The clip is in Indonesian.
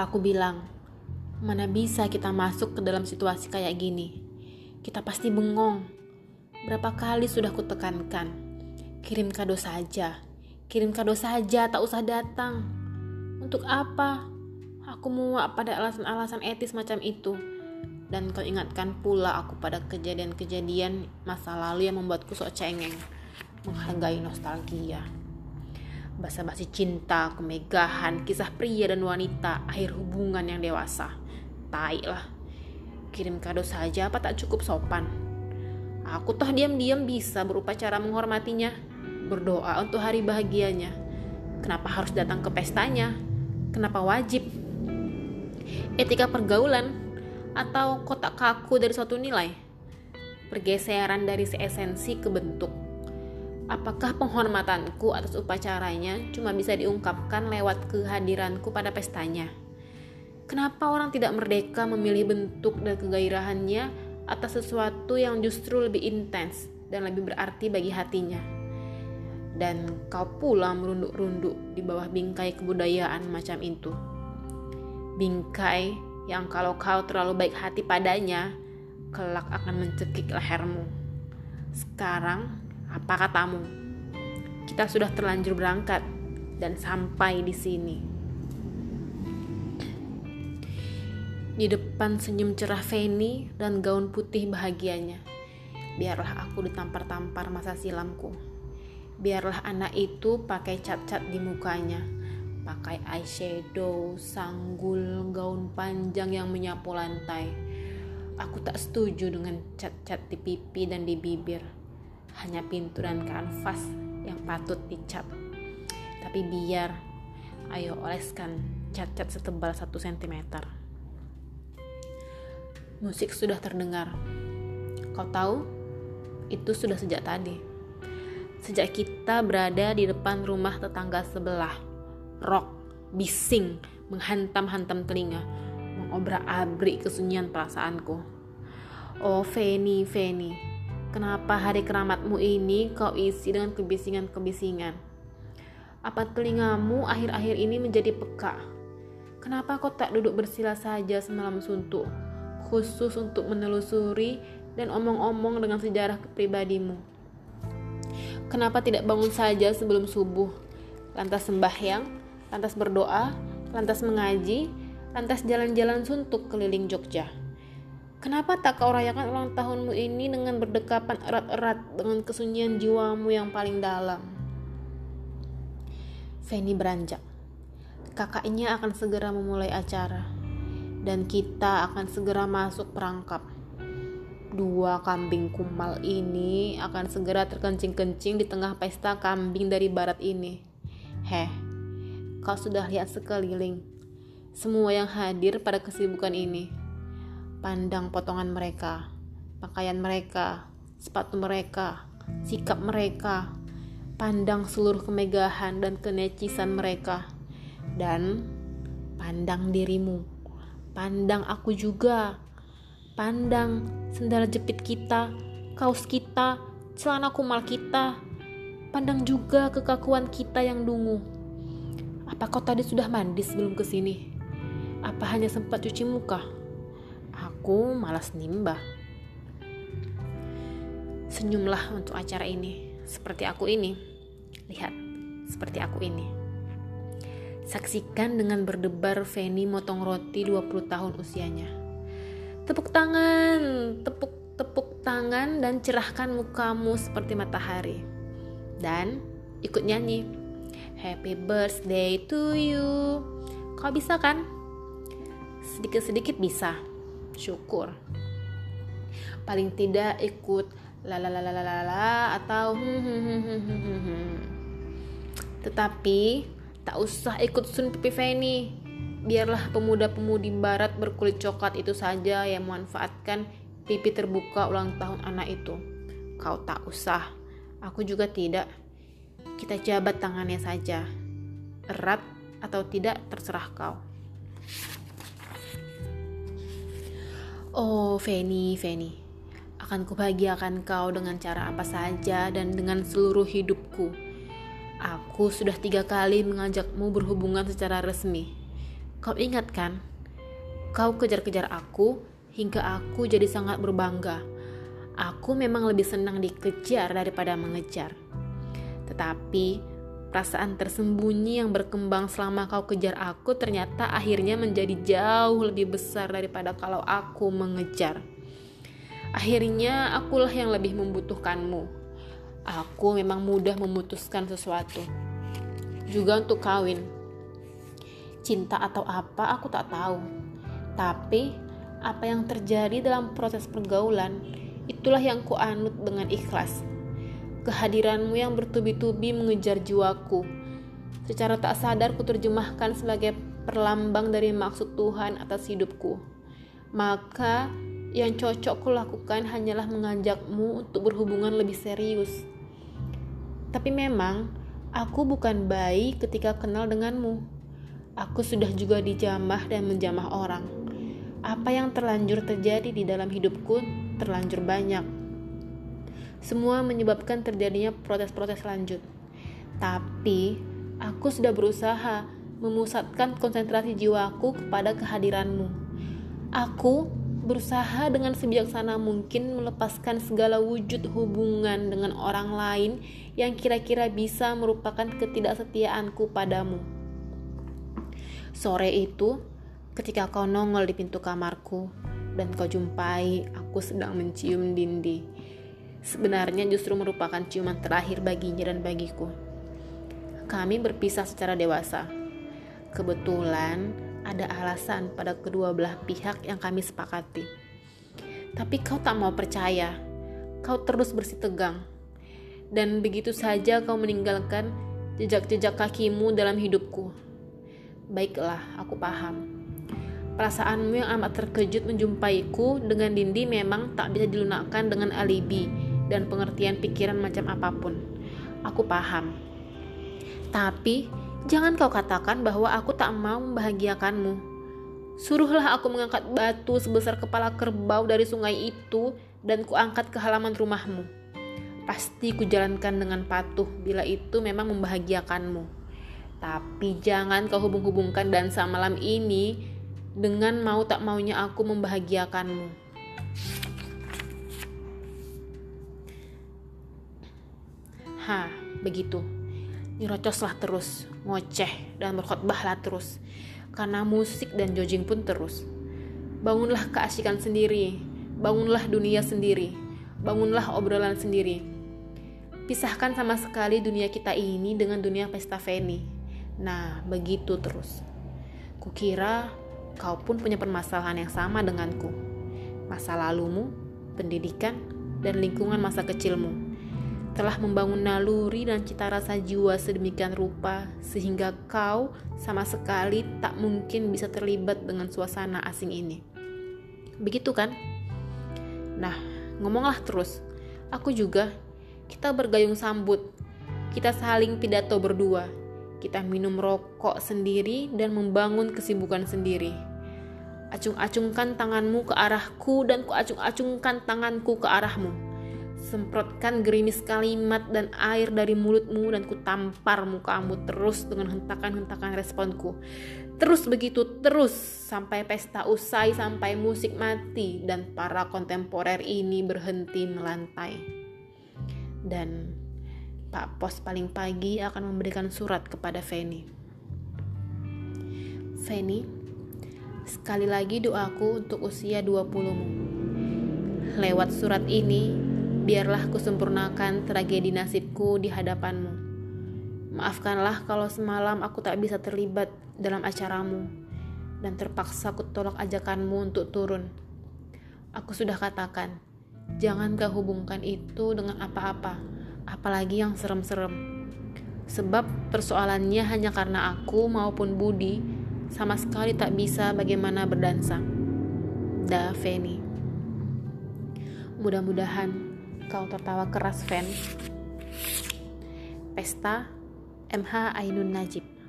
Papaku bilang, mana bisa kita masuk ke dalam situasi kayak gini. Kita pasti bengong. Berapa kali sudah kutekankan, kirim kado saja, kirim kado saja, tak usah datang. Untuk apa? Aku muak pada alasan-alasan etis macam itu. Dan kau ingatkan pula aku pada kejadian-kejadian masa lalu yang membuatku sok cengeng, menghargai nostalgia basa-basi cinta, kemegahan, kisah pria dan wanita, akhir hubungan yang dewasa. Tai lah. Kirim kado saja apa tak cukup sopan. Aku toh diam-diam bisa berupacara menghormatinya, berdoa untuk hari bahagianya. Kenapa harus datang ke pestanya? Kenapa wajib? Etika pergaulan atau kotak kaku dari suatu nilai? Pergeseran dari seesensi ke bentuk Apakah penghormatanku atas upacaranya cuma bisa diungkapkan lewat kehadiranku pada pestanya? Kenapa orang tidak merdeka memilih bentuk dan kegairahannya atas sesuatu yang justru lebih intens dan lebih berarti bagi hatinya? Dan kau pula merunduk-runduk di bawah bingkai kebudayaan macam itu. Bingkai yang kalau kau terlalu baik hati padanya, kelak akan mencekik lehermu. Sekarang apa katamu? Kita sudah terlanjur berangkat dan sampai di sini. Di depan senyum cerah Feni dan gaun putih bahagianya. Biarlah aku ditampar-tampar masa silamku. Biarlah anak itu pakai cat-cat di mukanya. Pakai eyeshadow, sanggul, gaun panjang yang menyapu lantai. Aku tak setuju dengan cat-cat di pipi dan di bibir hanya pintu dan kanvas yang patut dicat. Tapi biar, ayo oleskan cat-cat setebal 1 cm. Musik sudah terdengar. Kau tahu, itu sudah sejak tadi. Sejak kita berada di depan rumah tetangga sebelah, rock, bising, menghantam-hantam telinga, mengobrak-abrik kesunyian perasaanku. Oh, Feni, Feni, Kenapa hari keramatmu ini kau isi dengan kebisingan-kebisingan? Apa telingamu akhir-akhir ini menjadi peka? Kenapa kau tak duduk bersila saja semalam suntuk, khusus untuk menelusuri dan omong-omong dengan sejarah kepribadimu? Kenapa tidak bangun saja sebelum subuh, lantas sembahyang, lantas berdoa, lantas mengaji, lantas jalan-jalan suntuk keliling Jogja? Kenapa tak kau rayakan ulang tahunmu ini dengan berdekapan erat-erat dengan kesunyian jiwamu yang paling dalam? Feni beranjak. Kakaknya akan segera memulai acara. Dan kita akan segera masuk perangkap. Dua kambing kumal ini akan segera terkencing-kencing di tengah pesta kambing dari barat ini. Heh, kau sudah lihat sekeliling. Semua yang hadir pada kesibukan ini pandang potongan mereka, pakaian mereka, sepatu mereka, sikap mereka, pandang seluruh kemegahan dan kenecisan mereka, dan pandang dirimu, pandang aku juga, pandang sendal jepit kita, kaos kita, celana kumal kita, pandang juga kekakuan kita yang dungu. Apa kau tadi sudah mandi sebelum ke sini? Apa hanya sempat cuci muka? Aku malas nimbah. Senyumlah untuk acara ini, seperti aku ini. Lihat, seperti aku ini. Saksikan dengan berdebar Feni motong roti 20 tahun usianya. Tepuk tangan, tepuk tepuk tangan dan cerahkan mukamu seperti matahari. Dan ikut nyanyi. Happy birthday to you. Kau bisa kan? Sedikit-sedikit bisa syukur. Paling tidak ikut la la la la la la atau hmm, hmm, hmm, tetapi tak usah ikut sun pipi Feni. Biarlah pemuda-pemudi barat berkulit coklat itu saja yang memanfaatkan pipi terbuka ulang tahun anak itu. Kau tak usah. Aku juga tidak. Kita jabat tangannya saja. Erat atau tidak terserah kau Oh, Feni, Feni, akan kubahagiakan kau dengan cara apa saja dan dengan seluruh hidupku. Aku sudah tiga kali mengajakmu berhubungan secara resmi. Kau ingat kan? Kau kejar-kejar aku hingga aku jadi sangat berbangga. Aku memang lebih senang dikejar daripada mengejar. Tetapi perasaan tersembunyi yang berkembang selama kau kejar aku ternyata akhirnya menjadi jauh lebih besar daripada kalau aku mengejar. Akhirnya akulah yang lebih membutuhkanmu. Aku memang mudah memutuskan sesuatu. Juga untuk kawin cinta atau apa aku tak tahu. Tapi apa yang terjadi dalam proses pergaulan itulah yang kuanut dengan ikhlas. Kehadiranmu yang bertubi-tubi mengejar jiwaku. Secara tak sadar kuterjemahkan sebagai perlambang dari maksud Tuhan atas hidupku. Maka yang cocok kulakukan hanyalah mengajakmu untuk berhubungan lebih serius. Tapi memang aku bukan bayi ketika kenal denganmu Aku sudah juga dijamah dan menjamah orang. Apa yang terlanjur terjadi di dalam hidupku terlanjur banyak. Semua menyebabkan terjadinya protes-protes lanjut. Tapi, aku sudah berusaha memusatkan konsentrasi jiwaku kepada kehadiranmu. Aku berusaha dengan sebijaksana mungkin melepaskan segala wujud hubungan dengan orang lain yang kira-kira bisa merupakan ketidaksetiaanku padamu. Sore itu, ketika kau nongol di pintu kamarku dan kau jumpai aku sedang mencium Dindi, sebenarnya justru merupakan ciuman terakhir baginya dan bagiku. Kami berpisah secara dewasa. Kebetulan ada alasan pada kedua belah pihak yang kami sepakati. Tapi kau tak mau percaya. Kau terus bersih tegang. Dan begitu saja kau meninggalkan jejak-jejak kakimu dalam hidupku Baiklah, aku paham. Perasaanmu yang amat terkejut menjumpaiku dengan Dindi memang tak bisa dilunakkan dengan alibi dan pengertian pikiran macam apa pun. Aku paham. Tapi, jangan kau katakan bahwa aku tak mau membahagiakanmu. Suruhlah aku mengangkat batu sebesar kepala kerbau dari sungai itu dan kuangkat ke halaman rumahmu. Pasti kujalankan dengan patuh bila itu memang membahagiakanmu. Tapi jangan kau hubung-hubungkan dansa malam ini dengan mau tak maunya aku membahagiakanmu. Ha, begitu. Nyerocoslah terus, ngoceh, dan berkhotbahlah terus. Karena musik dan jogging pun terus. Bangunlah keasikan sendiri, bangunlah dunia sendiri, bangunlah obrolan sendiri. Pisahkan sama sekali dunia kita ini dengan dunia pesta Feni Nah, begitu terus. Kukira kau pun punya permasalahan yang sama denganku. Masa lalumu, pendidikan, dan lingkungan masa kecilmu telah membangun naluri dan cita rasa jiwa sedemikian rupa sehingga kau sama sekali tak mungkin bisa terlibat dengan suasana asing ini. Begitu kan? Nah, ngomonglah terus. Aku juga. Kita bergayung sambut. Kita saling pidato berdua kita minum rokok sendiri dan membangun kesibukan sendiri. Acung-acungkan tanganmu ke arahku dan ku acung-acungkan tanganku ke arahmu. Semprotkan gerimis kalimat dan air dari mulutmu dan ku tampar mukamu terus dengan hentakan-hentakan responku. Terus begitu terus sampai pesta usai sampai musik mati dan para kontemporer ini berhenti melantai. Dan Pak Pos paling pagi akan memberikan surat kepada Feni. Feni, sekali lagi doaku untuk usia 20-mu. Lewat surat ini, biarlah kusempurnakan tragedi nasibku di hadapanmu. Maafkanlah kalau semalam aku tak bisa terlibat dalam acaramu dan terpaksa kutolak ajakanmu untuk turun. Aku sudah katakan, jangan kau hubungkan itu dengan apa-apa apalagi yang serem-serem. Sebab persoalannya hanya karena aku maupun Budi sama sekali tak bisa bagaimana berdansa. Da Feni. Mudah-mudahan kau tertawa keras, Fen. Pesta MH Ainun Najib